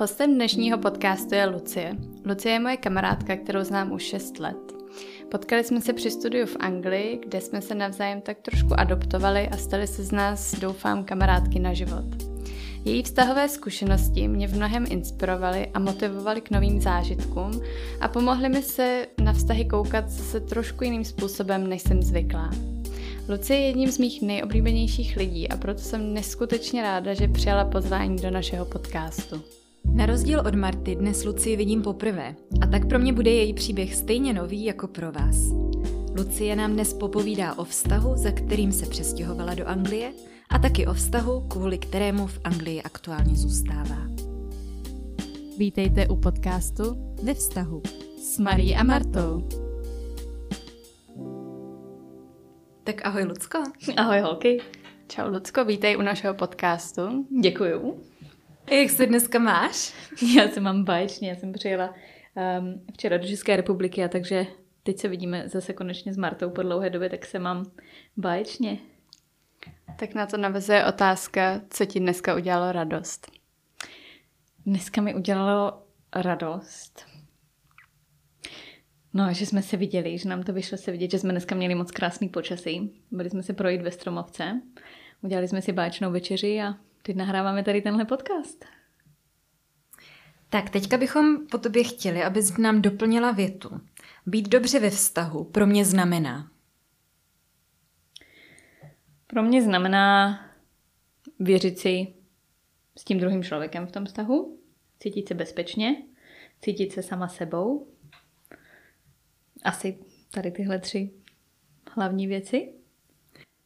Hostem dnešního podcastu je Lucie. Lucie je moje kamarádka, kterou znám už 6 let. Potkali jsme se při studiu v Anglii, kde jsme se navzájem tak trošku adoptovali a stali se z nás, doufám, kamarádky na život. Její vztahové zkušenosti mě v mnohem inspirovaly a motivovaly k novým zážitkům a pomohly mi se na vztahy koukat zase trošku jiným způsobem, než jsem zvyklá. Lucie je jedním z mých nejoblíbenějších lidí a proto jsem neskutečně ráda, že přijala pozvání do našeho podcastu. Na rozdíl od Marty dnes Lucie vidím poprvé a tak pro mě bude její příběh stejně nový jako pro vás. Lucie nám dnes popovídá o vztahu, za kterým se přestěhovala do Anglie a taky o vztahu, kvůli kterému v Anglii aktuálně zůstává. Vítejte u podcastu Ve vztahu s Marí a Martou. Tak ahoj Lucko. Ahoj holky. Čau Lucko, vítej u našeho podcastu. Děkuju. Jak se dneska máš? Já se mám báječně, já jsem přijela um, včera do České republiky a takže teď se vidíme zase konečně s Martou po dlouhé době, tak se mám báječně. Tak na to navazuje otázka, co ti dneska udělalo radost. Dneska mi udělalo radost. No, že jsme se viděli, že nám to vyšlo se vidět, že jsme dneska měli moc krásný počasí. Byli jsme se projít ve Stromovce, udělali jsme si báječnou večeři a teď nahráváme tady tenhle podcast. Tak teďka bychom po tobě chtěli, abys nám doplnila větu. Být dobře ve vztahu pro mě znamená. Pro mě znamená věřit si s tím druhým člověkem v tom vztahu, cítit se bezpečně, cítit se sama sebou. Asi tady tyhle tři hlavní věci.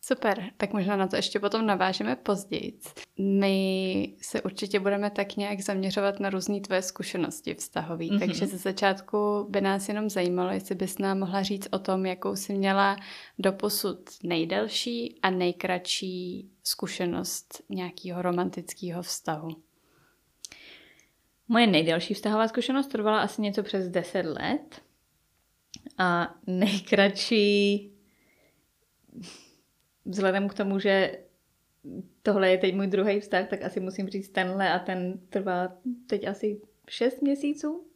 Super, tak možná na to ještě potom navážeme později. My se určitě budeme tak nějak zaměřovat na různé tvoje zkušenosti vztahové, mm-hmm. takže ze začátku by nás jenom zajímalo, jestli bys nám mohla říct o tom, jakou jsi měla doposud nejdelší a nejkratší zkušenost nějakého romantického vztahu. Moje nejdelší vztahová zkušenost trvala asi něco přes 10 let a nejkratší vzhledem k tomu, že tohle je teď můj druhý vztah, tak asi musím říct tenhle a ten trvá teď asi 6 měsíců.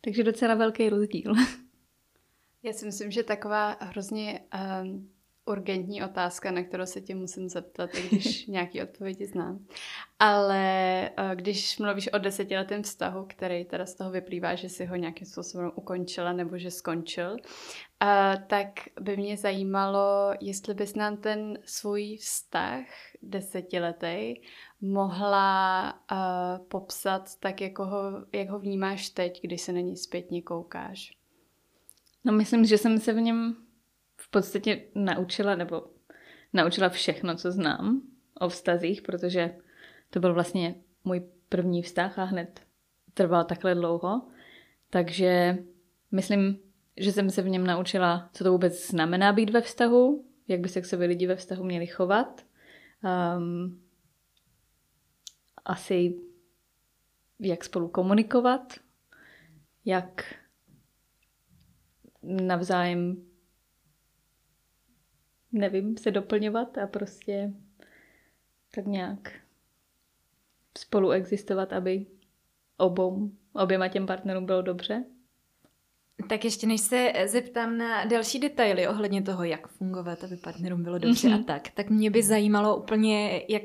Takže docela velký rozdíl. Já si myslím, že taková hrozně um, urgentní otázka, na kterou se tě musím zeptat, i když nějaký odpovědi znám. Ale uh, když mluvíš o desetiletém vztahu, který teda z toho vyplývá, že si ho nějakým způsobem ukončila nebo že skončil, uh, tak by mě zajímalo, jestli bys nám ten svůj vztah desetiletý mohla uh, popsat tak, jako ho, jak ho vnímáš teď, když se na ní zpětně koukáš. No myslím, že jsem se v něm podstatě naučila, nebo naučila všechno, co znám o vztazích, protože to byl vlastně můj první vztah a hned trval takhle dlouho. Takže myslím, že jsem se v něm naučila, co to vůbec znamená být ve vztahu, jak by se k sobě lidi ve vztahu měli chovat. Um, asi jak spolu komunikovat, jak navzájem nevím, se doplňovat a prostě tak nějak spolu existovat, aby obou, oběma těm partnerům bylo dobře. Tak ještě než se zeptám na další detaily ohledně toho, jak fungovat, aby partnerům bylo dobře mm-hmm. a tak, tak mě by zajímalo úplně, jak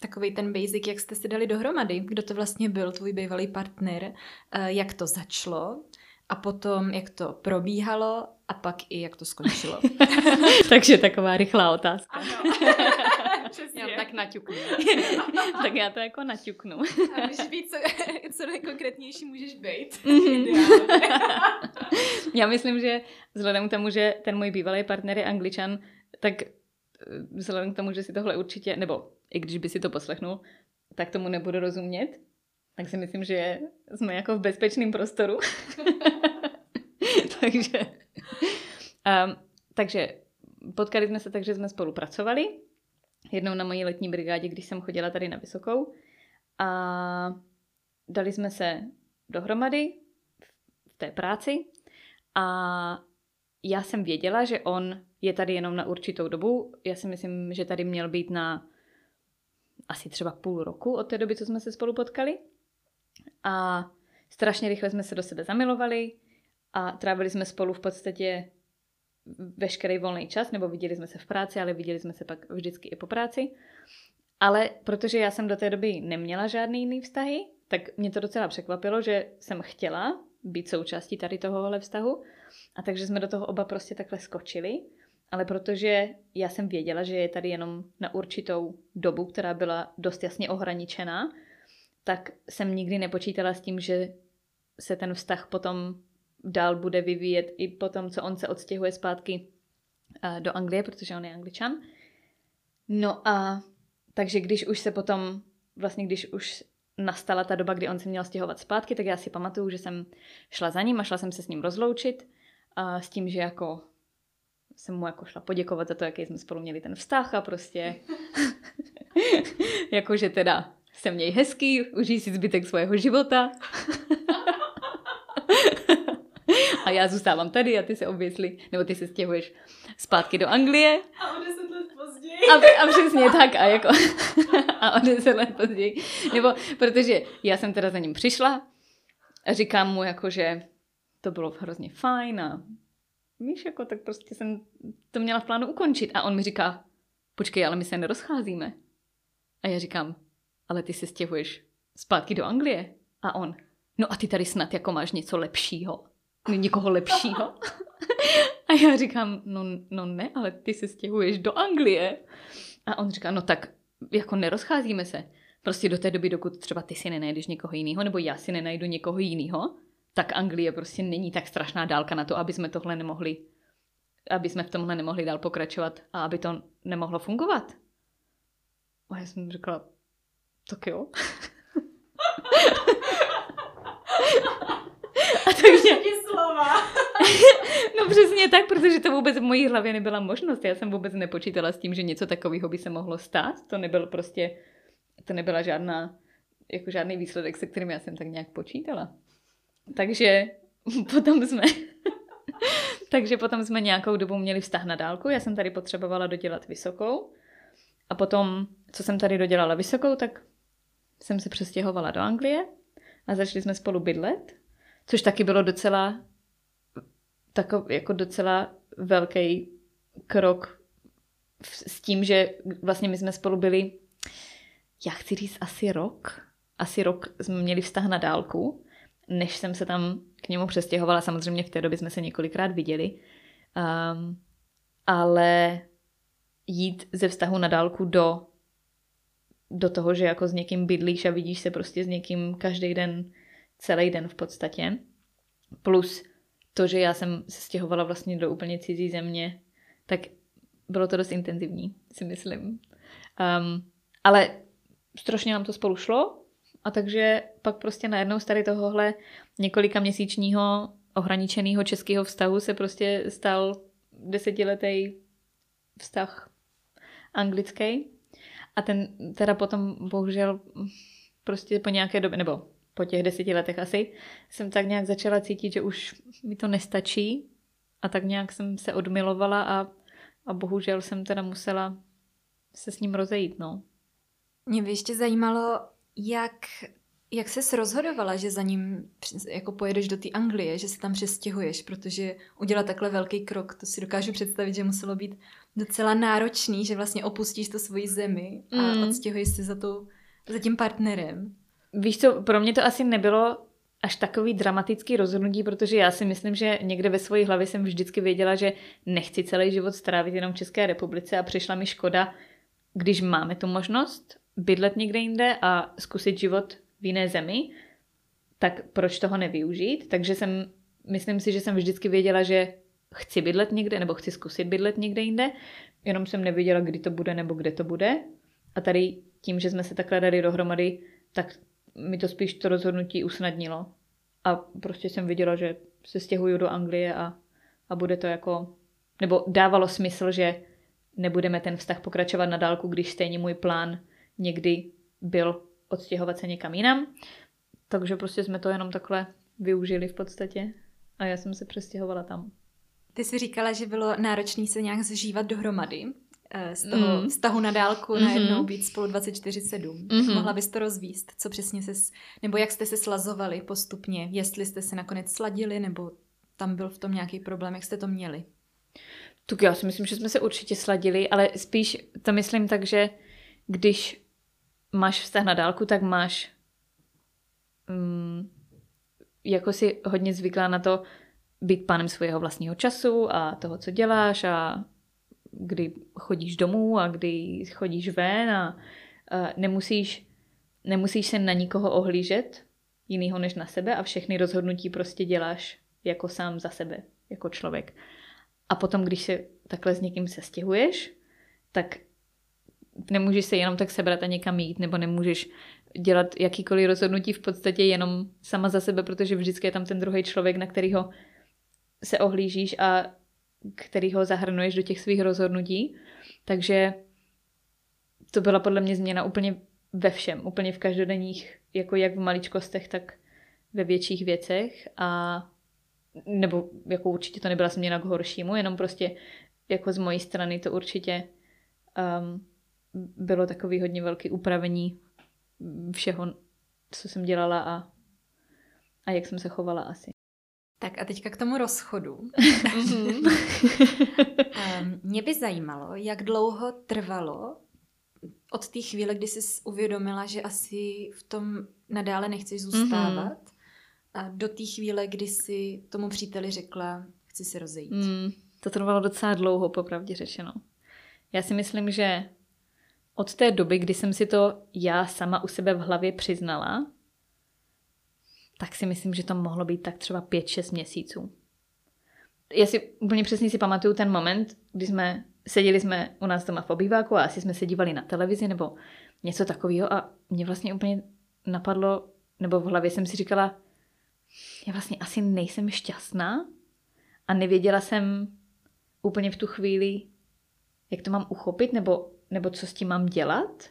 takový ten basic, jak jste si dali dohromady, kdo to vlastně byl tvůj bývalý partner, eh, jak to začalo a potom, jak to probíhalo a pak i jak to skončilo. Takže taková rychlá otázka. Ano. Já tak naťuknu. tak já to jako naťuknu. A můžeš být co, co nejkonkrétnější můžeš být. já myslím, že vzhledem k tomu, že ten můj bývalý partner je angličan, tak eh, vzhledem k tomu, že si tohle určitě, nebo i když by si to poslechnul, tak tomu nebudu rozumět. Tak si myslím, že jsme jako v bezpečném prostoru. takže, um, takže potkali jsme se tak, že jsme spolupracovali. Jednou na mojí letní brigádě, když jsem chodila tady na Vysokou. A dali jsme se dohromady v té práci a já jsem věděla, že on je tady jenom na určitou dobu. Já si myslím, že tady měl být na asi třeba půl roku od té doby, co jsme se spolu potkali. A strašně rychle jsme se do sebe zamilovali a trávili jsme spolu v podstatě veškerý volný čas, nebo viděli jsme se v práci, ale viděli jsme se pak vždycky i po práci. Ale protože já jsem do té doby neměla žádný jiný vztahy, tak mě to docela překvapilo, že jsem chtěla být součástí tady tohohle vztahu a takže jsme do toho oba prostě takhle skočili. Ale protože já jsem věděla, že je tady jenom na určitou dobu, která byla dost jasně ohraničená, tak jsem nikdy nepočítala s tím, že se ten vztah potom dál bude vyvíjet i potom, co on se odstěhuje zpátky eh, do Anglie, protože on je angličan. No a takže když už se potom, vlastně když už nastala ta doba, kdy on se měl stěhovat zpátky, tak já si pamatuju, že jsem šla za ním a šla jsem se s ním rozloučit a s tím, že jako jsem mu jako šla poděkovat za to, jaký jsme spolu měli ten vztah a prostě jakože teda se měj hezký, užij si zbytek svého života. a já zůstávám tady a ty se obvěsli, nebo ty se stěhuješ zpátky do Anglie. A o deset let později. A, a přesně tak, a jako a o deset let později. Nebo protože já jsem teda za ním přišla a říkám mu jako, že to bylo hrozně fajn a víš, jako tak prostě jsem to měla v plánu ukončit. A on mi říká, počkej, ale my se nerozcházíme. A já říkám, ale ty se stěhuješ zpátky do Anglie. A on, no a ty tady snad jako máš něco lepšího. Někoho lepšího. a já říkám, no, no ne, ale ty se stěhuješ do Anglie. A on říká, no tak jako nerozcházíme se. Prostě do té doby, dokud třeba ty si nenajdeš někoho jiného, nebo já si nenajdu někoho jiného, tak Anglie prostě není tak strašná dálka na to, aby jsme tohle nemohli, aby jsme v tomhle nemohli dál pokračovat a aby to nemohlo fungovat. A já jsem řekla, tak jo. a takže... slova. no přesně tak, protože to vůbec v mojí hlavě nebyla možnost. Já jsem vůbec nepočítala s tím, že něco takového by se mohlo stát. To nebyl prostě, to nebyla žádná, jako žádný výsledek, se kterým já jsem tak nějak počítala. Takže potom jsme takže potom jsme nějakou dobu měli vztah na dálku. Já jsem tady potřebovala dodělat vysokou. A potom, co jsem tady dodělala vysokou, tak jsem se přestěhovala do Anglie a začali jsme spolu bydlet, což taky bylo docela takov, jako docela velký krok s tím, že vlastně my jsme spolu byli, já chci říct asi rok, asi rok jsme měli vztah na dálku než jsem se tam k němu přestěhovala. Samozřejmě v té době jsme se několikrát viděli. Um, ale jít ze vztahu na dálku do, do toho, že jako s někým bydlíš a vidíš se prostě s někým každý den, celý den v podstatě. Plus to, že já jsem se stěhovala vlastně do úplně cizí země, tak bylo to dost intenzivní, si myslím. Um, ale strašně nám to spolu šlo, a takže pak prostě najednou z tady tohohle několika měsíčního ohraničeného českého vztahu se prostě stal desetiletý vztah anglický. A ten teda potom bohužel prostě po nějaké době, nebo po těch deseti letech asi, jsem tak nějak začala cítit, že už mi to nestačí a tak nějak jsem se odmilovala a, a bohužel jsem teda musela se s ním rozejít, no. Mě by ještě zajímalo, jak, jak ses rozhodovala, že za ním jako pojedeš do té Anglie, že se tam přestěhuješ, protože udělat takhle velký krok, to si dokážu představit, že muselo být docela náročný, že vlastně opustíš to svoji zemi a mm. odstěhuješ se za, tu, za tím partnerem. Víš co, pro mě to asi nebylo až takový dramatický rozhodnutí, protože já si myslím, že někde ve své hlavě jsem vždycky věděla, že nechci celý život strávit jenom v České republice a přišla mi škoda, když máme tu možnost bydlet někde jinde a zkusit život v jiné zemi, tak proč toho nevyužít? Takže jsem, myslím si, že jsem vždycky věděla, že chci bydlet někde nebo chci zkusit bydlet někde jinde, jenom jsem nevěděla, kdy to bude nebo kde to bude. A tady tím, že jsme se takhle dali dohromady, tak mi to spíš to rozhodnutí usnadnilo. A prostě jsem viděla, že se stěhuju do Anglie a, a bude to jako... Nebo dávalo smysl, že nebudeme ten vztah pokračovat na dálku, když stejně můj plán někdy byl odstěhovat se někam jinam. Takže prostě jsme to jenom takhle využili v podstatě a já jsem se přestěhovala tam. Ty jsi říkala, že bylo náročné se nějak zžívat dohromady. Eh, z toho mm. vztahu na dálku mm-hmm. najednou být spolu 24-7. Mm-hmm. Mohla bys to rozvíst? Co přesně se, nebo jak jste se slazovali postupně? Jestli jste se nakonec sladili, nebo tam byl v tom nějaký problém, jak jste to měli? Tak já si myslím, že jsme se určitě sladili, ale spíš to myslím tak, že když máš vztah na dálku, tak máš um, jako si hodně zvyklá na to být pánem svého vlastního času a toho, co děláš a kdy chodíš domů a kdy chodíš ven a, nemusíš, nemusíš se na nikoho ohlížet jinýho než na sebe a všechny rozhodnutí prostě děláš jako sám za sebe, jako člověk. A potom, když se takhle s někým se stěhuješ, tak nemůžeš se jenom tak sebrat a někam jít, nebo nemůžeš dělat jakýkoliv rozhodnutí v podstatě jenom sama za sebe, protože vždycky je tam ten druhý člověk, na kterýho se ohlížíš a kterýho zahrnuješ do těch svých rozhodnutí. Takže to byla podle mě změna úplně ve všem, úplně v každodenních, jako jak v maličkostech, tak ve větších věcech a nebo jako určitě to nebyla změna k horšímu, jenom prostě jako z mojí strany to určitě um, bylo takový hodně velký upravení všeho, co jsem dělala a, a jak jsem se chovala asi. Tak a teďka k tomu rozchodu. um, mě by zajímalo, jak dlouho trvalo od té chvíle, kdy jsi uvědomila, že asi v tom nadále nechceš zůstávat, mm-hmm. a do té chvíle, kdy jsi tomu příteli řekla, chci se rozejít. Mm, to trvalo docela dlouho, popravdě řečeno. Já si myslím, že od té doby, kdy jsem si to já sama u sebe v hlavě přiznala, tak si myslím, že to mohlo být tak třeba 5-6 měsíců. Já si úplně přesně si pamatuju ten moment, kdy jsme seděli jsme u nás doma v obýváku a asi jsme se dívali na televizi nebo něco takového a mě vlastně úplně napadlo, nebo v hlavě jsem si říkala, já vlastně asi nejsem šťastná a nevěděla jsem úplně v tu chvíli, jak to mám uchopit, nebo nebo co s tím mám dělat,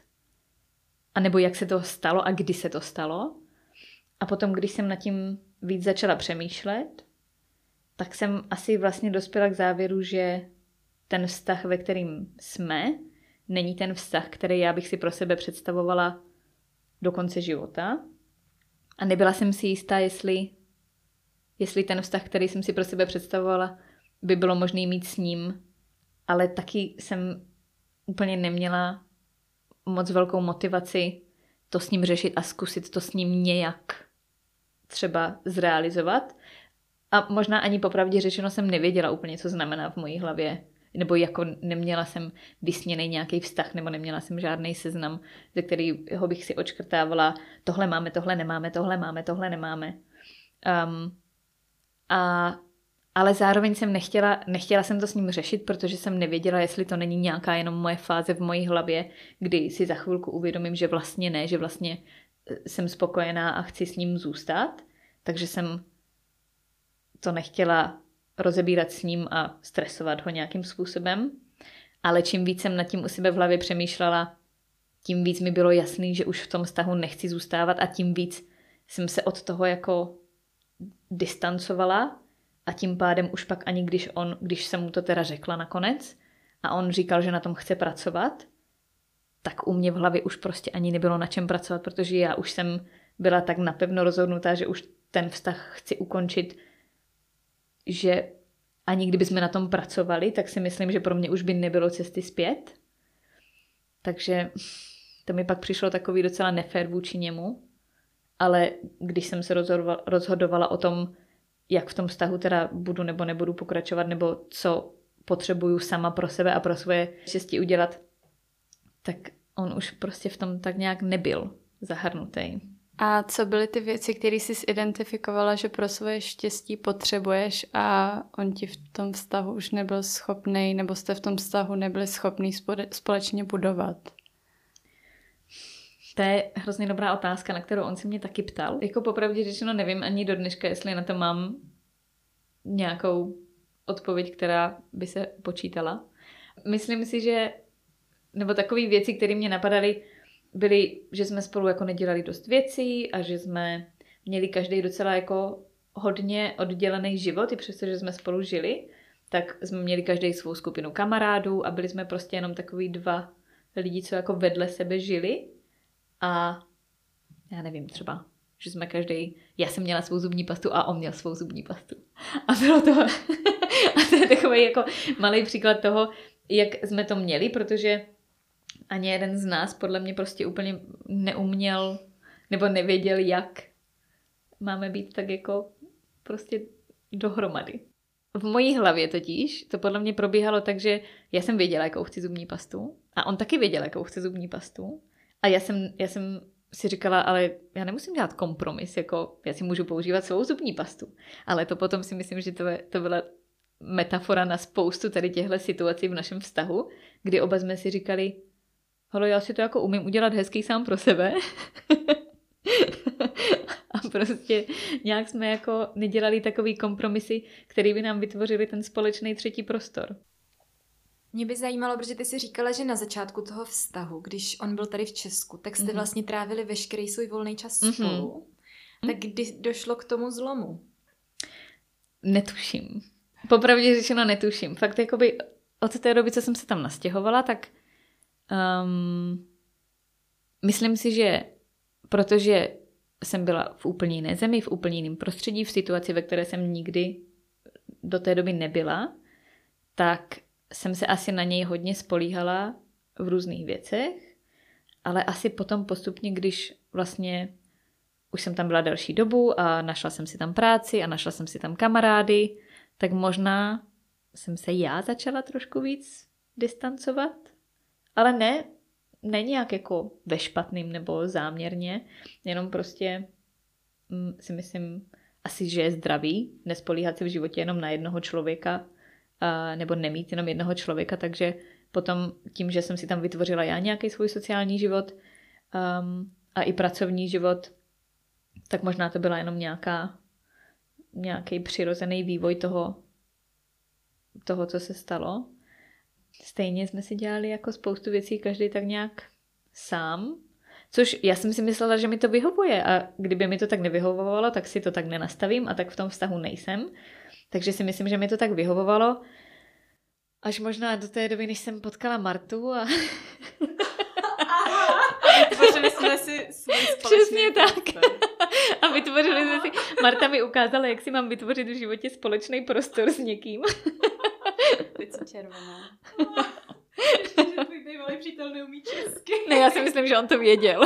a nebo jak se to stalo a kdy se to stalo. A potom, když jsem nad tím víc začala přemýšlet, tak jsem asi vlastně dospěla k závěru, že ten vztah, ve kterým jsme, není ten vztah, který já bych si pro sebe představovala do konce života. A nebyla jsem si jistá, jestli, jestli ten vztah, který jsem si pro sebe představovala, by bylo možné mít s ním, ale taky jsem úplně neměla moc velkou motivaci to s ním řešit a zkusit to s ním nějak třeba zrealizovat. A možná ani popravdě řečeno jsem nevěděla úplně, co znamená v mojí hlavě. Nebo jako neměla jsem vysněný nějaký vztah, nebo neměla jsem žádný seznam, ze kterého bych si očkrtávala, tohle máme, tohle nemáme, tohle máme, tohle nemáme. Um, a ale zároveň jsem nechtěla, nechtěla jsem to s ním řešit, protože jsem nevěděla, jestli to není nějaká jenom moje fáze v mojí hlavě, kdy si za chvilku uvědomím, že vlastně ne, že vlastně jsem spokojená a chci s ním zůstat. Takže jsem to nechtěla rozebírat s ním a stresovat ho nějakým způsobem. Ale čím víc jsem nad tím u sebe v hlavě přemýšlela, tím víc mi bylo jasný, že už v tom vztahu nechci zůstávat a tím víc jsem se od toho jako distancovala a tím pádem už pak ani když on, když jsem mu to teda řekla nakonec a on říkal, že na tom chce pracovat, tak u mě v hlavě už prostě ani nebylo na čem pracovat, protože já už jsem byla tak napevno rozhodnutá, že už ten vztah chci ukončit, že ani kdyby jsme na tom pracovali, tak si myslím, že pro mě už by nebylo cesty zpět. Takže to mi pak přišlo takový docela nefér vůči němu. Ale když jsem se rozhodovala o tom, jak v tom vztahu teda budu nebo nebudu pokračovat, nebo co potřebuju sama pro sebe a pro svoje štěstí udělat, tak on už prostě v tom tak nějak nebyl zahrnutý. A co byly ty věci, které jsi identifikovala, že pro svoje štěstí potřebuješ a on ti v tom vztahu už nebyl schopný, nebo jste v tom vztahu nebyli schopní společně budovat? To je hrozně dobrá otázka, na kterou on se mě taky ptal. Jako popravdě řečeno nevím ani do dneška, jestli na to mám nějakou odpověď, která by se počítala. Myslím si, že nebo takové věci, které mě napadaly, byly, že jsme spolu jako nedělali dost věcí a že jsme měli každý docela jako hodně oddělený život, i přesto, že jsme spolu žili. tak jsme měli každý svou skupinu kamarádů a byli jsme prostě jenom takový dva lidi, co jako vedle sebe žili a já nevím, třeba, že jsme každý, já jsem měla svou zubní pastu a on měl svou zubní pastu. A bylo to, a to je takový jako malý příklad toho, jak jsme to měli, protože ani jeden z nás podle mě prostě úplně neuměl nebo nevěděl, jak máme být tak jako prostě dohromady. V mojí hlavě totiž to podle mě probíhalo tak, že já jsem věděla, jakou chci zubní pastu a on taky věděl, jakou chce zubní pastu a já jsem, já jsem si říkala, ale já nemusím dělat kompromis, jako já si můžu používat svou zubní pastu. Ale to potom si myslím, že to, je, to byla metafora na spoustu tady těchto situací v našem vztahu, kdy oba jsme si říkali, halo, já si to jako umím udělat hezký sám pro sebe. a prostě nějak jsme jako nedělali takový kompromisy, který by nám vytvořili ten společný třetí prostor. Mě by zajímalo, protože ty si říkala, že na začátku toho vztahu, když on byl tady v Česku, tak jste mm-hmm. vlastně trávili veškerý svůj volný čas mm-hmm. spolu. Tak kdy došlo k tomu zlomu? Netuším. Popravdě řečeno netuším. Fakt jakoby od té doby, co jsem se tam nastěhovala, tak um, myslím si, že protože jsem byla v úplně jiné zemi, v úplně jiném prostředí, v situaci, ve které jsem nikdy do té doby nebyla, tak jsem se asi na něj hodně spolíhala v různých věcech, ale asi potom postupně, když vlastně už jsem tam byla delší dobu a našla jsem si tam práci a našla jsem si tam kamarády, tak možná jsem se já začala trošku víc distancovat. Ale ne, ne nějak jako ve špatným nebo záměrně, jenom prostě mm, si myslím asi, že je zdravý nespolíhat se v životě jenom na jednoho člověka a, nebo nemít jenom jednoho člověka, takže potom tím, že jsem si tam vytvořila já nějaký svůj sociální život um, a i pracovní život, tak možná to byla jenom nějaká nějaký přirozený vývoj toho, toho, co se stalo. Stejně jsme si dělali jako spoustu věcí každý tak nějak sám, což já jsem si myslela, že mi to vyhovuje a kdyby mi to tak nevyhovovalo, tak si to tak nenastavím a tak v tom vztahu nejsem. Takže si myslím, že mi to tak vyhovovalo, až možná do té doby, než jsem potkala Martu a... Vytvořili jsme si svůj Přesně tak. a vytvořili jsme si... Marta mi ukázala, jak si mám vytvořit v životě společný prostor s někým. Teď jsem červená. že tvůj bývalý přítel neumí česky. Ne, já si myslím, že on to věděl.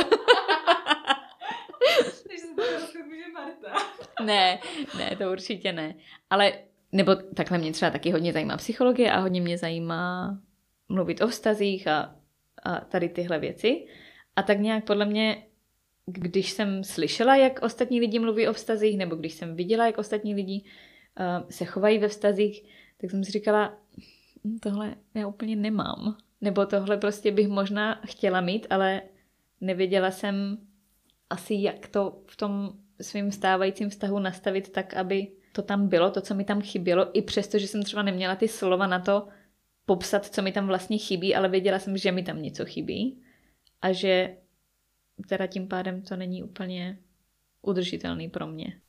Takže se to může Marta. Ne, ne, to určitě ne. Ale, nebo takhle mě třeba taky hodně zajímá psychologie a hodně mě zajímá mluvit o vztazích a, a tady tyhle věci. A tak nějak podle mě, když jsem slyšela, jak ostatní lidi mluví o vztazích, nebo když jsem viděla, jak ostatní lidi uh, se chovají ve vztazích, tak jsem si říkala, tohle já úplně nemám. Nebo tohle prostě bych možná chtěla mít, ale nevěděla jsem asi, jak to v tom svým stávajícím vztahu nastavit tak, aby to tam bylo, to, co mi tam chybělo, i přesto, že jsem třeba neměla ty slova na to popsat, co mi tam vlastně chybí, ale věděla jsem, že mi tam něco chybí a že teda tím pádem to není úplně udržitelný pro mě.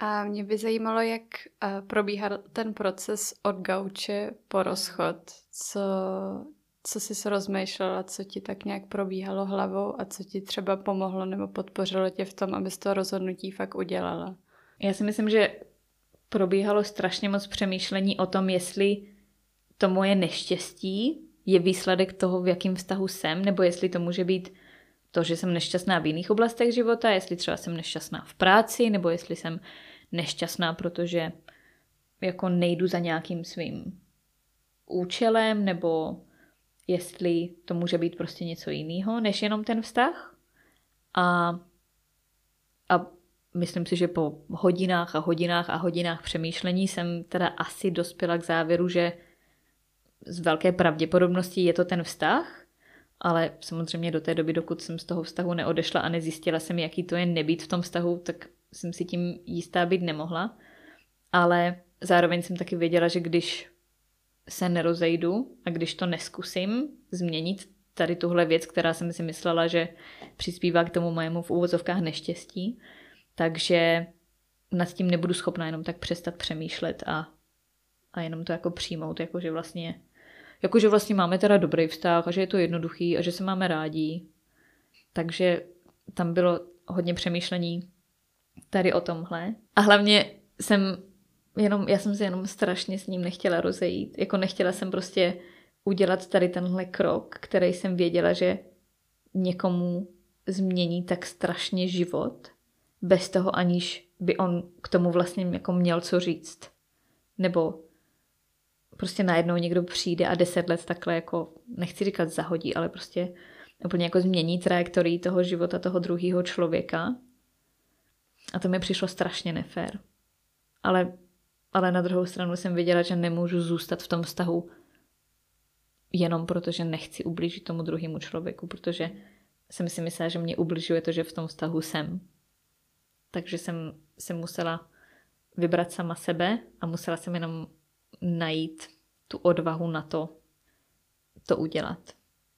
A mě by zajímalo, jak eh, probíhal ten proces od gauče po rozchod. Co, co jsi se rozmýšlela, co ti tak nějak probíhalo hlavou a co ti třeba pomohlo nebo podpořilo tě v tom, abys to rozhodnutí fakt udělala? Já si myslím, že probíhalo strašně moc přemýšlení o tom, jestli to moje neštěstí je výsledek toho, v jakém vztahu jsem, nebo jestli to může být to, že jsem nešťastná v jiných oblastech života, jestli třeba jsem nešťastná v práci, nebo jestli jsem nešťastná, protože jako nejdu za nějakým svým účelem, nebo jestli to může být prostě něco jiného, než jenom ten vztah. A, a myslím si, že po hodinách a hodinách a hodinách přemýšlení jsem teda asi dospěla k závěru, že z velké pravděpodobností je to ten vztah, ale samozřejmě do té doby, dokud jsem z toho vztahu neodešla a nezjistila jsem, jaký to je nebýt v tom vztahu, tak jsem si tím jistá být nemohla. Ale zároveň jsem taky věděla, že když se nerozejdu a když to neskusím změnit tady tuhle věc, která jsem si myslela, že přispívá k tomu mojemu v úvozovkách neštěstí, takže nad tím nebudu schopna jenom tak přestat přemýšlet a a jenom to jako přijmout, jako že vlastně, jako že vlastně máme teda dobrý vztah a že je to jednoduchý a že se máme rádi. Takže tam bylo hodně přemýšlení tady o tomhle. A hlavně jsem jenom, já jsem se jenom strašně s ním nechtěla rozejít. Jako nechtěla jsem prostě udělat tady tenhle krok, který jsem věděla, že někomu změní tak strašně život, bez toho aniž by on k tomu vlastně jako měl co říct. Nebo prostě najednou někdo přijde a deset let takhle jako, nechci říkat zahodí, ale prostě úplně jako změní trajektorii toho života toho druhého člověka. A to mi přišlo strašně nefér. Ale, ale na druhou stranu jsem věděla, že nemůžu zůstat v tom vztahu jenom proto, že nechci ublížit tomu druhému člověku, protože jsem si myslela, že mě ubližuje to, že v tom vztahu jsem. Takže jsem se musela vybrat sama sebe a musela jsem jenom najít tu odvahu na to, to udělat.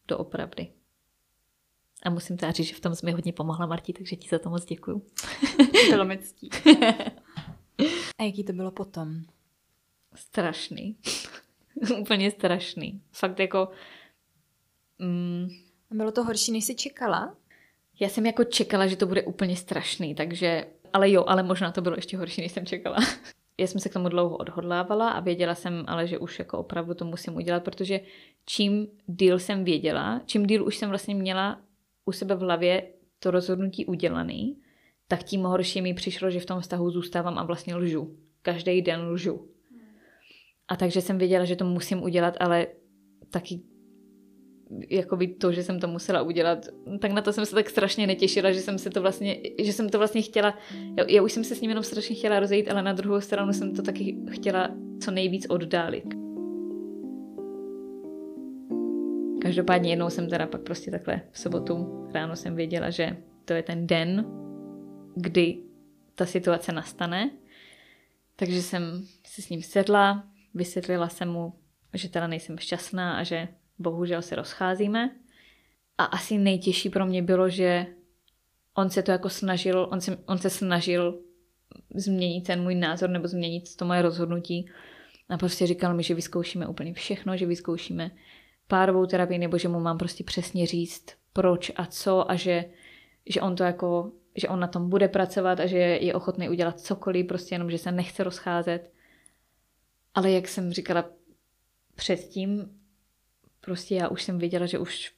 Doopravdy. A musím teda říct, že v tom jsi mi hodně pomohla, Marti, takže ti za to moc děkuju. Bylo mi ctí. A jaký to bylo potom? Strašný. Úplně strašný. Fakt jako... Mm, bylo to horší, než jsi čekala? Já jsem jako čekala, že to bude úplně strašný, takže... Ale jo, ale možná to bylo ještě horší, než jsem čekala. Já jsem se k tomu dlouho odhodlávala a věděla jsem ale, že už jako opravdu to musím udělat, protože čím díl jsem věděla, čím díl už jsem vlastně měla u sebe v hlavě to rozhodnutí udělaný, tak tím horší mi přišlo, že v tom vztahu zůstávám a vlastně lžu. Každý den lžu. A takže jsem věděla, že to musím udělat, ale taky jakoby to, že jsem to musela udělat, tak na to jsem se tak strašně netěšila, že jsem se to vlastně, že jsem to vlastně chtěla, já, já už jsem se s ním jenom strašně chtěla rozejít, ale na druhou stranu jsem to taky chtěla co nejvíc oddálit. Každopádně jednou jsem teda pak prostě takhle v sobotu ráno jsem věděla, že to je ten den, kdy ta situace nastane. Takže jsem si s ním sedla, vysvětlila jsem mu, že teda nejsem šťastná a že bohužel se rozcházíme. A asi nejtěžší pro mě bylo, že on se to jako snažil, on se, on se snažil změnit ten můj názor nebo změnit to moje rozhodnutí. A prostě říkal mi, že vyzkoušíme úplně všechno, že vyzkoušíme párovou terapii, nebo že mu mám prostě přesně říct, proč a co a že, že on to jako, že on na tom bude pracovat a že je ochotný udělat cokoliv, prostě jenom, že se nechce rozcházet. Ale jak jsem říkala předtím, prostě já už jsem věděla, že už,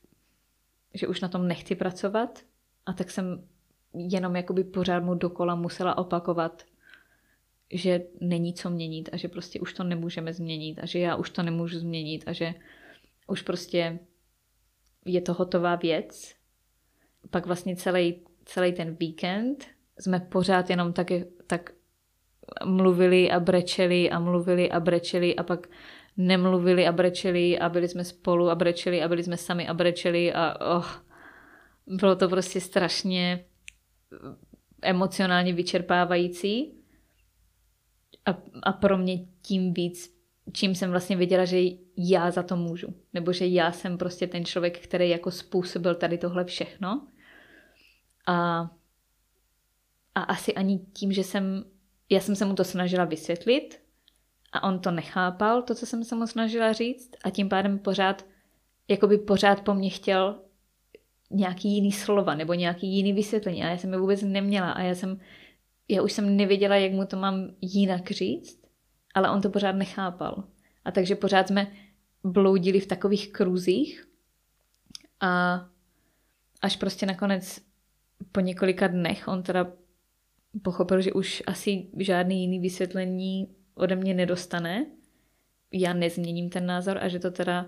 že už na tom nechci pracovat a tak jsem jenom jakoby pořád mu dokola musela opakovat, že není co měnit a že prostě už to nemůžeme změnit a že já už to nemůžu změnit a že už prostě je to hotová věc. Pak vlastně celý, celý ten víkend jsme pořád jenom tak, tak mluvili a brečeli a mluvili a brečeli a pak nemluvili a brečeli a byli jsme spolu a brečeli a byli jsme sami a brečeli a oh, bylo to prostě strašně emocionálně vyčerpávající a, a pro mě tím víc, čím jsem vlastně věděla, že já za to můžu. Nebo že já jsem prostě ten člověk, který jako způsobil tady tohle všechno. A, a asi ani tím, že jsem, já jsem se mu to snažila vysvětlit a on to nechápal, to, co jsem se mu snažila říct a tím pádem pořád, jakoby pořád po mně chtěl nějaký jiný slova nebo nějaký jiný vysvětlení a já jsem je vůbec neměla a já jsem, já už jsem nevěděla, jak mu to mám jinak říct, ale on to pořád nechápal. A takže pořád jsme bloudili v takových kruzích a až prostě nakonec po několika dnech on teda pochopil, že už asi žádný jiný vysvětlení ode mě nedostane, já nezměním ten názor a že to teda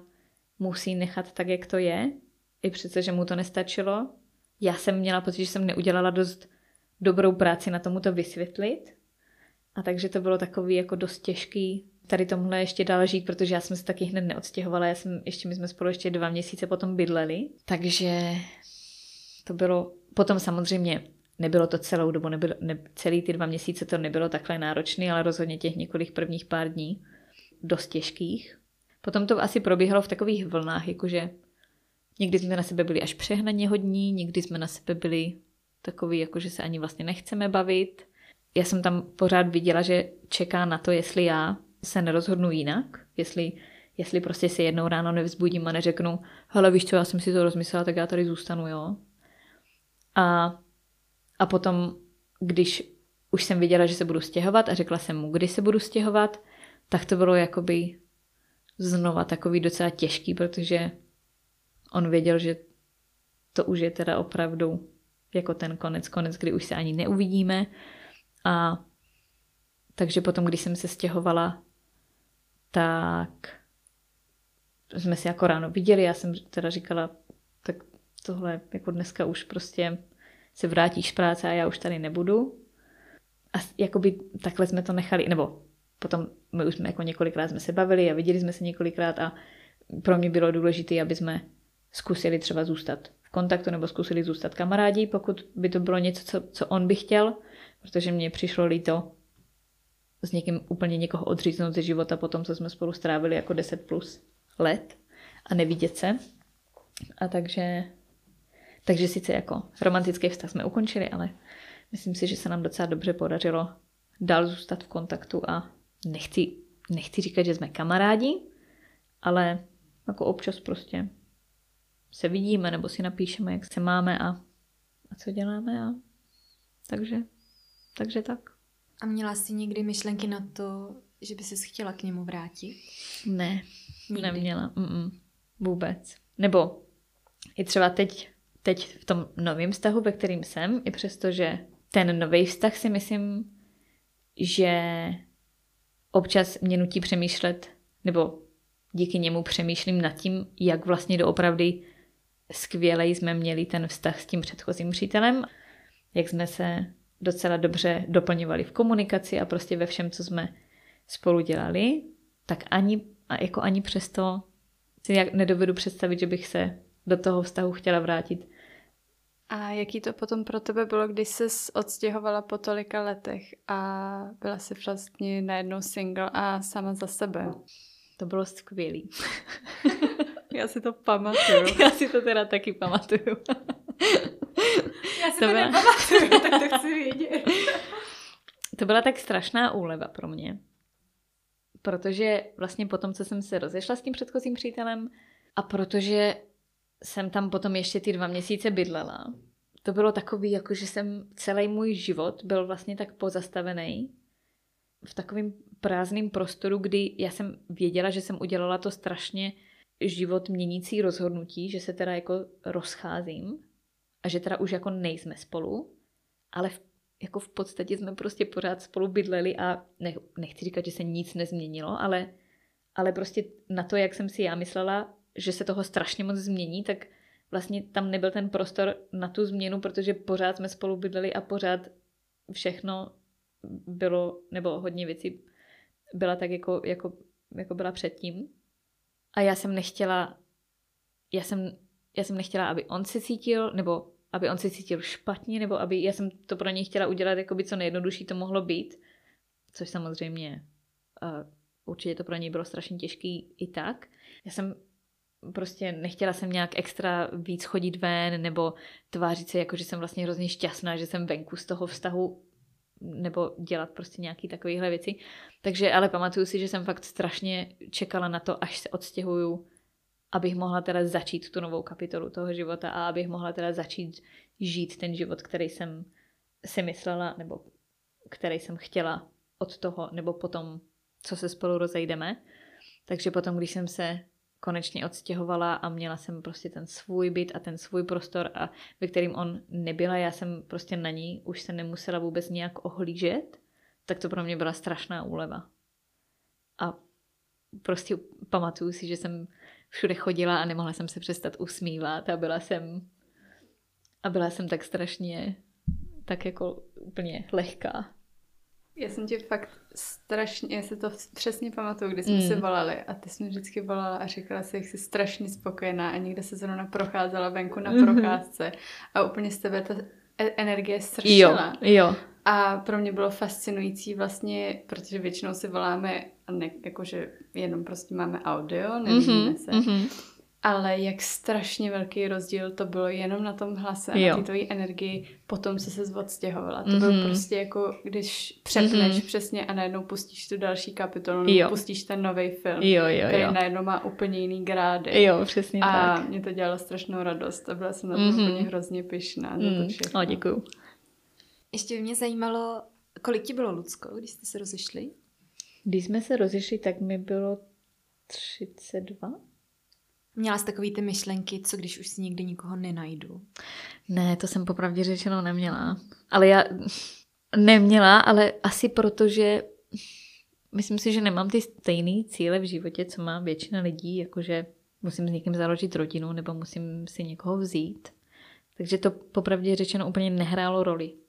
musí nechat tak, jak to je, i přece, že mu to nestačilo. Já jsem měla pocit, že jsem neudělala dost dobrou práci na tomu to vysvětlit. A takže to bylo takový jako dost těžký tady tomuhle ještě dál žít, protože já jsem se taky hned neodstěhovala, já jsem, ještě my jsme spolu ještě dva měsíce potom bydleli, takže to bylo, potom samozřejmě nebylo to celou dobu, nebylo, ne, celý ty dva měsíce to nebylo takhle náročné, ale rozhodně těch několik prvních pár dní dost těžkých. Potom to asi probíhalo v takových vlnách, jakože někdy jsme na sebe byli až přehnaně hodní, někdy jsme na sebe byli takový, jakože se ani vlastně nechceme bavit. Já jsem tam pořád viděla, že čeká na to, jestli já se nerozhodnu jinak, jestli, jestli prostě si jednou ráno nevzbudím a neřeknu, hele víš co, já jsem si to rozmyslela, tak já tady zůstanu, jo. A, a potom, když už jsem viděla, že se budu stěhovat a řekla jsem mu, kdy se budu stěhovat, tak to bylo jakoby znova takový docela těžký, protože on věděl, že to už je teda opravdu jako ten konec, konec, kdy už se ani neuvidíme. A takže potom, když jsem se stěhovala, tak jsme si jako ráno viděli, já jsem teda říkala, tak tohle jako dneska už prostě se vrátíš z práce a já už tady nebudu. A jakoby takhle jsme to nechali, nebo potom my už jsme jako několikrát jsme se bavili a viděli jsme se několikrát a pro mě bylo důležité, aby jsme zkusili třeba zůstat v kontaktu nebo zkusili zůstat kamarádi, pokud by to bylo něco, co, co on by chtěl, protože mně přišlo líto s někým úplně někoho odříznout ze života po tom, co jsme spolu strávili jako 10 plus let a nevidět se. A takže, takže sice jako romantický vztah jsme ukončili, ale myslím si, že se nám docela dobře podařilo dál zůstat v kontaktu a nechci, nechci říkat, že jsme kamarádi, ale jako občas prostě se vidíme nebo si napíšeme, jak se máme a, a co děláme a takže, takže tak. A měla jsi někdy myšlenky na to, že by se chtěla k němu vrátit? Ne, Nikdy. neměla. Mm-mm, vůbec. Nebo i třeba teď, teď v tom novém vztahu, ve kterým jsem, i přesto, že ten nový vztah si myslím, že občas mě nutí přemýšlet, nebo díky němu přemýšlím nad tím, jak vlastně doopravdy skvělej jsme měli ten vztah s tím předchozím přítelem, jak jsme se docela dobře doplňovali v komunikaci a prostě ve všem, co jsme spolu dělali, tak ani, jako ani přesto si jak nedovedu představit, že bych se do toho vztahu chtěla vrátit. A jaký to potom pro tebe bylo, když jsi odstěhovala po tolika letech a byla jsi vlastně najednou single a sama za sebe? To bylo skvělý. Já si to pamatuju. Já si to teda taky pamatuju. Já si to, to byla... nepamatuju, tak to chci vědět. To byla tak strašná úleva pro mě. Protože vlastně potom, co jsem se rozešla s tím předchozím přítelem a protože jsem tam potom ještě ty dva měsíce bydlela, to bylo takový, jako že jsem celý můj život byl vlastně tak pozastavený v takovém prázdném prostoru, kdy já jsem věděla, že jsem udělala to strašně život měnící rozhodnutí, že se teda jako rozcházím a že teda už jako nejsme spolu, ale v, jako v podstatě jsme prostě pořád spolu bydleli a ne, nechci říkat, že se nic nezměnilo, ale, ale prostě na to, jak jsem si já myslela, že se toho strašně moc změní, tak vlastně tam nebyl ten prostor na tu změnu, protože pořád jsme spolu bydleli a pořád všechno bylo, nebo hodně věcí byla tak, jako, jako, jako byla předtím. A já jsem nechtěla, já jsem, já jsem nechtěla, aby on se cítil, nebo aby on se cítil špatně, nebo aby, já jsem to pro něj chtěla udělat, jako by co nejjednodušší to mohlo být, což samozřejmě uh, určitě to pro něj bylo strašně těžký i tak. Já jsem prostě nechtěla jsem nějak extra víc chodit ven, nebo tvářit se jako, že jsem vlastně hrozně šťastná, že jsem venku z toho vztahu, nebo dělat prostě nějaký takovéhle věci. Takže ale pamatuju si, že jsem fakt strašně čekala na to, až se odstěhuju abych mohla teda začít tu novou kapitolu toho života a abych mohla teda začít žít ten život, který jsem si myslela, nebo který jsem chtěla od toho, nebo potom, co se spolu rozejdeme. Takže potom, když jsem se konečně odstěhovala a měla jsem prostě ten svůj byt a ten svůj prostor, a ve kterým on nebyla, já jsem prostě na ní už se nemusela vůbec nějak ohlížet, tak to pro mě byla strašná úleva. A prostě pamatuju si, že jsem všude chodila a nemohla jsem se přestat usmívat a byla jsem a byla jsem tak strašně tak jako úplně lehká. Já jsem tě fakt strašně, já si to přesně pamatuju, když jsme mm. se volali a ty jsi mi vždycky volala a říkala si, jak jsi strašně spokojená a někde se zrovna procházela venku na mm-hmm. procházce a úplně z tebe ta e- energie sršela. Jo, jo. A pro mě bylo fascinující vlastně, protože většinou si voláme, ne, jakože jenom prostě máme audio, nevíme mm-hmm, se. Mm-hmm. ale jak strašně velký rozdíl to bylo jenom na tom hlase a Jo. na té tvojí energii potom, co se odstěhovala. To Mhm. bylo prostě jako, když přepneš Mhm. přesně a najednou pustíš tu další kapitolu, Jo. nebo pustíš ten nový film, Jo, jo, který jo. najednou má úplně jiný grády. Jo, přesně a tak. mě to dělalo strašnou radost a byla jsem na to Mhm. úplně hrozně pyšná Mm. všechno. O, děkuju. Ještě by mě zajímalo, kolik ti bylo, Lucko, když jste se rozešli? Když jsme se rozešli, tak mi bylo 32? Měla jsi takový ty myšlenky, co když už si nikdy nikoho nenajdu? Ne, to jsem popravdě řečeno neměla. Ale já neměla, ale asi proto, že myslím si, že nemám ty stejné cíle v životě, co má většina lidí, jakože musím s někým založit rodinu nebo musím si někoho vzít. Takže to popravdě řečeno úplně nehrálo roli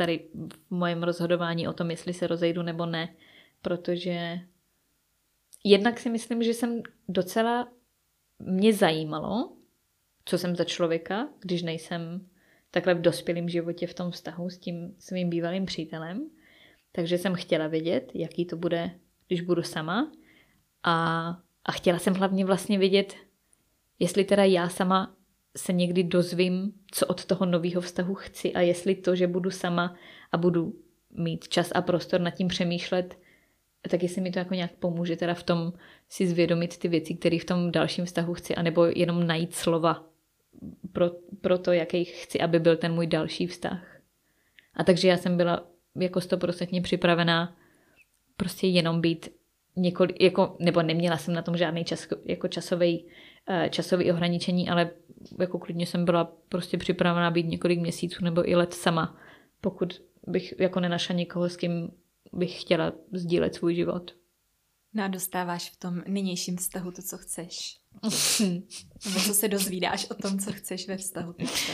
tady v mojem rozhodování o tom, jestli se rozejdu nebo ne, protože jednak si myslím, že jsem docela mě zajímalo, co jsem za člověka, když nejsem takhle v dospělém životě v tom vztahu s tím svým bývalým přítelem. Takže jsem chtěla vědět, jaký to bude, když budu sama. A, a chtěla jsem hlavně vlastně vědět, jestli teda já sama se někdy dozvím, co od toho nového vztahu chci a jestli to, že budu sama a budu mít čas a prostor nad tím přemýšlet, tak jestli mi to jako nějak pomůže teda v tom si zvědomit ty věci, které v tom dalším vztahu chci, anebo jenom najít slova pro, pro to, jaký chci, aby byl ten můj další vztah. A takže já jsem byla jako stoprocentně připravená prostě jenom být několik, jako, nebo neměla jsem na tom žádný čas, jako časový, časový ohraničení, ale jako klidně jsem byla prostě připravená být několik měsíců nebo i let sama, pokud bych jako nenašla někoho, s kým bych chtěla sdílet svůj život. No a dostáváš v tom nynějším vztahu to, co chceš. Nebo co se dozvídáš o tom, co chceš ve vztahu teďka.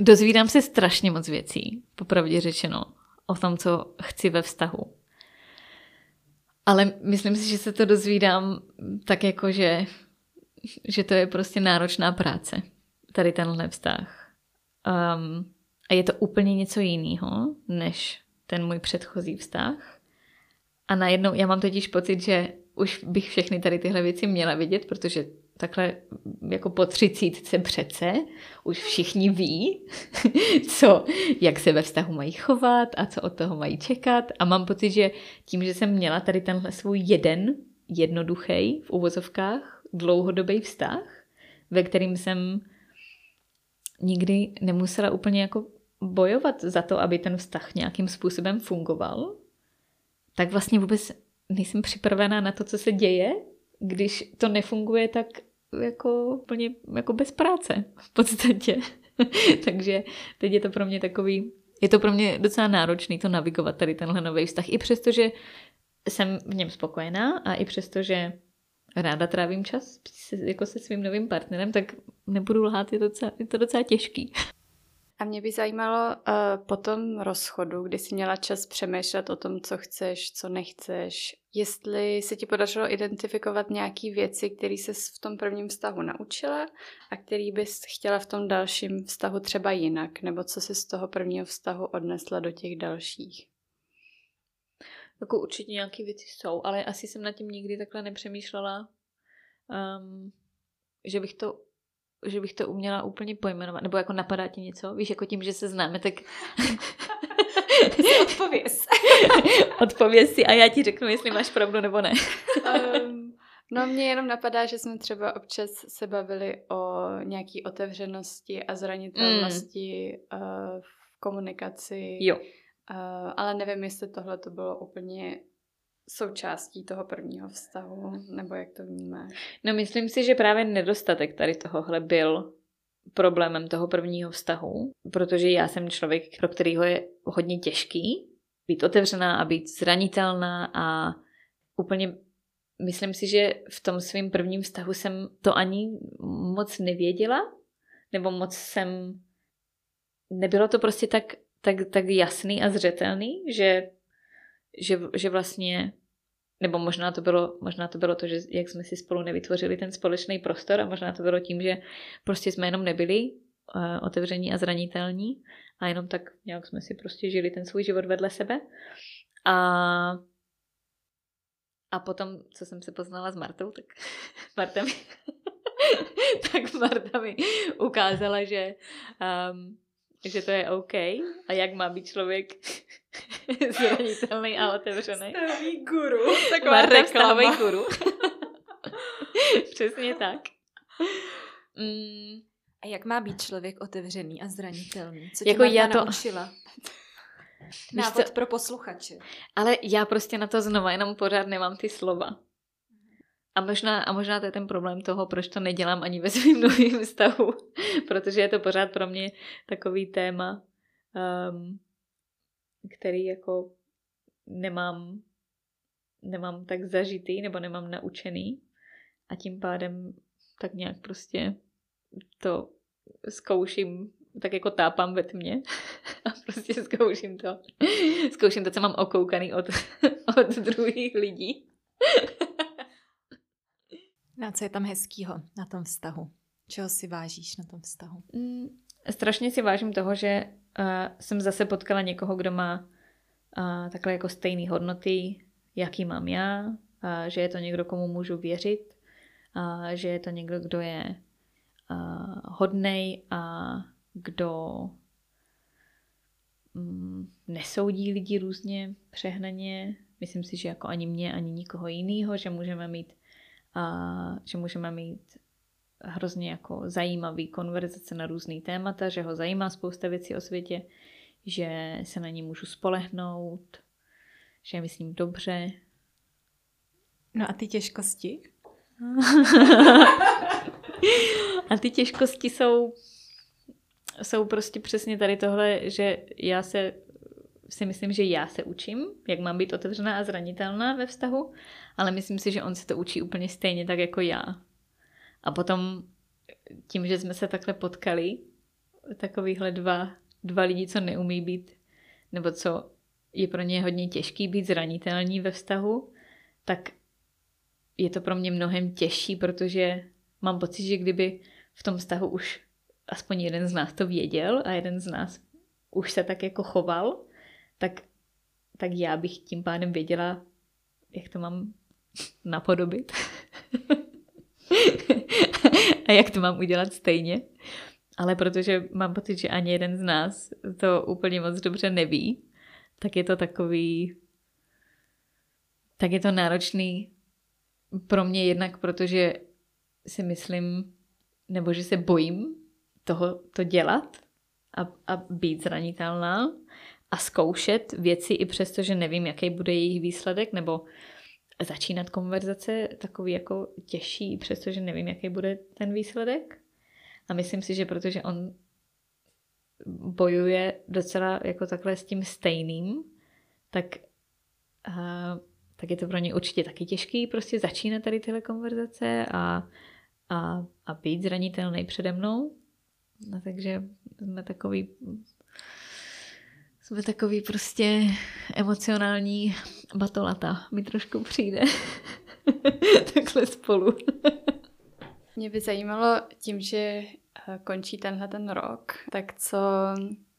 Dozvídám se strašně moc věcí, popravdě řečeno, o tom, co chci ve vztahu. Ale myslím si, že se to dozvídám tak jako, že, že to je prostě náročná práce, tady tenhle vztah. Um, a je to úplně něco jiného, než ten můj předchozí vztah. A najednou já mám totiž pocit, že už bych všechny tady tyhle věci měla vidět, protože takhle jako po třicítce přece už všichni ví, co, jak se ve vztahu mají chovat a co od toho mají čekat. A mám pocit, že tím, že jsem měla tady tenhle svůj jeden jednoduchý v uvozovkách dlouhodobý vztah, ve kterým jsem nikdy nemusela úplně jako bojovat za to, aby ten vztah nějakým způsobem fungoval, tak vlastně vůbec nejsem připravená na to, co se děje, když to nefunguje tak jako úplně jako bez práce v podstatě. Takže teď je to pro mě takový, je to pro mě docela náročný to navigovat tady tenhle nový vztah. I přesto, že jsem v něm spokojená a i přesto, že ráda trávím čas se, jako se svým novým partnerem, tak nebudu lhát, je to docela, je to docela těžký. A mě by zajímalo uh, po tom rozchodu, kdy jsi měla čas přemýšlet o tom, co chceš, co nechceš, jestli se ti podařilo identifikovat nějaké věci, které jsi v tom prvním vztahu naučila a který bys chtěla v tom dalším vztahu třeba jinak, nebo co jsi z toho prvního vztahu odnesla do těch dalších. Jako určitě nějaké věci jsou, ale asi jsem nad tím nikdy takhle nepřemýšlela, um, že bych to že bych to uměla úplně pojmenovat, nebo jako napadá ti něco, víš, jako tím, že se známe, tak... Odpověz. Odpověz si a já ti řeknu, jestli máš pravdu nebo ne. um, no mně jenom napadá, že jsme třeba občas se bavili o nějaký otevřenosti a zranitelnosti mm. uh, v komunikaci. Jo. Uh, ale nevím, jestli tohle to bylo úplně součástí toho prvního vztahu, nebo jak to vnímáš? No myslím si, že právě nedostatek tady tohohle byl problémem toho prvního vztahu, protože já jsem člověk, pro kterýho je hodně těžký být otevřená a být zranitelná a úplně myslím si, že v tom svém prvním vztahu jsem to ani moc nevěděla, nebo moc jsem nebylo to prostě tak, tak, tak jasný a zřetelný, že že, že vlastně, nebo možná to, bylo, možná to bylo to, že jak jsme si spolu nevytvořili ten společný prostor a možná to bylo tím, že prostě jsme jenom nebyli uh, otevření a zranitelní a jenom tak nějak jsme si prostě žili ten svůj život vedle sebe. A, a potom, co jsem se poznala s Martou, tak Marta mi, tak Marta mi ukázala, že, um, že to je OK a jak má být člověk zranitelný a otevřený. Stavý guru. Taková Marta stavý guru. Přesně tak. Mm. A jak má být člověk otevřený a zranitelný? Co tě jako já to... naučila? Návod pro posluchače. Ale já prostě na to znova jenom pořád nemám ty slova. A možná, a možná to je ten problém toho, proč to nedělám ani ve svým novým vztahu, protože je to pořád pro mě takový téma, um, který jako nemám, nemám tak zažitý nebo nemám naučený a tím pádem tak nějak prostě to zkouším, tak jako tápám ve tmě a prostě zkouším to. Zkouším to, co mám okoukaný od, od druhých lidí. A co je tam hezkýho na tom vztahu? Čeho si vážíš na tom vztahu? Mm, strašně si vážím toho, že uh, jsem zase potkala někoho, kdo má uh, takhle jako stejné hodnoty, jaký mám já, uh, že je to někdo, komu můžu věřit, uh, že je to někdo, kdo je uh, hodnej a kdo um, nesoudí lidi různě přehnaně. Myslím si, že jako ani mě, ani nikoho jiného, že můžeme mít a že můžeme mít hrozně jako zajímavý konverzace na různý témata, že ho zajímá spousta věcí o světě, že se na ní můžu spolehnout, že je myslím dobře. No a ty těžkosti? a ty těžkosti jsou, jsou prostě přesně tady tohle, že já se si myslím, že já se učím, jak mám být otevřená a zranitelná ve vztahu, ale myslím si, že on se to učí úplně stejně tak jako já. A potom tím, že jsme se takhle potkali, takovýhle dva, dva lidi, co neumí být, nebo co je pro ně hodně těžký být zranitelní ve vztahu, tak je to pro mě mnohem těžší, protože mám pocit, že kdyby v tom vztahu už aspoň jeden z nás to věděl a jeden z nás už se tak jako choval, tak, tak já bych tím pádem věděla, jak to mám napodobit. a jak to mám udělat stejně. Ale protože mám pocit, že ani jeden z nás to úplně moc dobře neví, tak je to takový, tak je to náročný pro mě jednak, protože si myslím, nebo že se bojím toho to dělat a, a být zranitelná a zkoušet věci i přesto, že nevím, jaký bude jejich výsledek, nebo začínat konverzace takový jako těžší, přestože nevím, jaký bude ten výsledek. A myslím si, že protože on bojuje docela jako takhle s tím stejným, tak, uh, tak je to pro ně určitě taky těžký prostě začínat tady tyhle konverzace a, a, a být zranitelný přede mnou. No, takže jsme takový jsme takový prostě emocionální batolata. Mi trošku přijde. Takhle spolu. Mě by zajímalo tím, že eh, končí tenhle ten rok, tak co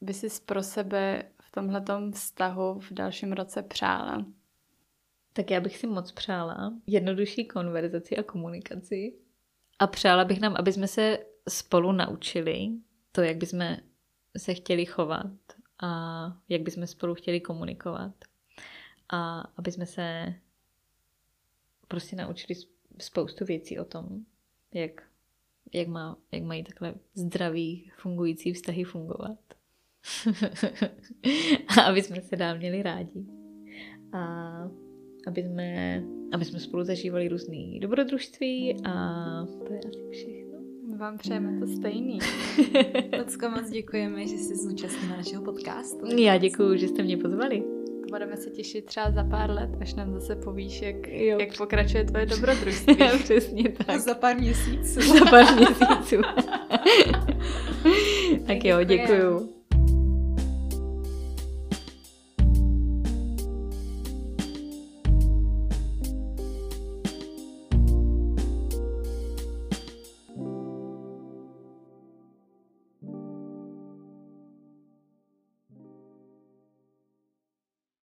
by si pro sebe v tomhle vztahu v dalším roce přála? Tak já bych si moc přála jednodušší konverzaci a komunikaci. A přála bych nám, aby jsme se spolu naučili to, jak bychom se chtěli chovat a jak bychom spolu chtěli komunikovat. A aby jsme se prostě naučili spoustu věcí o tom, jak, jak, má, jak mají takhle zdravý, fungující vztahy fungovat. a aby jsme se dál měli rádi. A aby jsme, aby jsme spolu zažívali různý dobrodružství a to je asi všechno vám přejeme to stejný. Lucko, moc děkujeme, že jsi zúčastnila našeho podcastu. Já děkuji, že jste mě pozvali. Budeme se těšit třeba za pár let, až nám zase povíš, jak, jak pokračuje tvoje dobrodružství. Přesně tak. Za pár měsíců. za pár měsíců. tak jo, děkuju.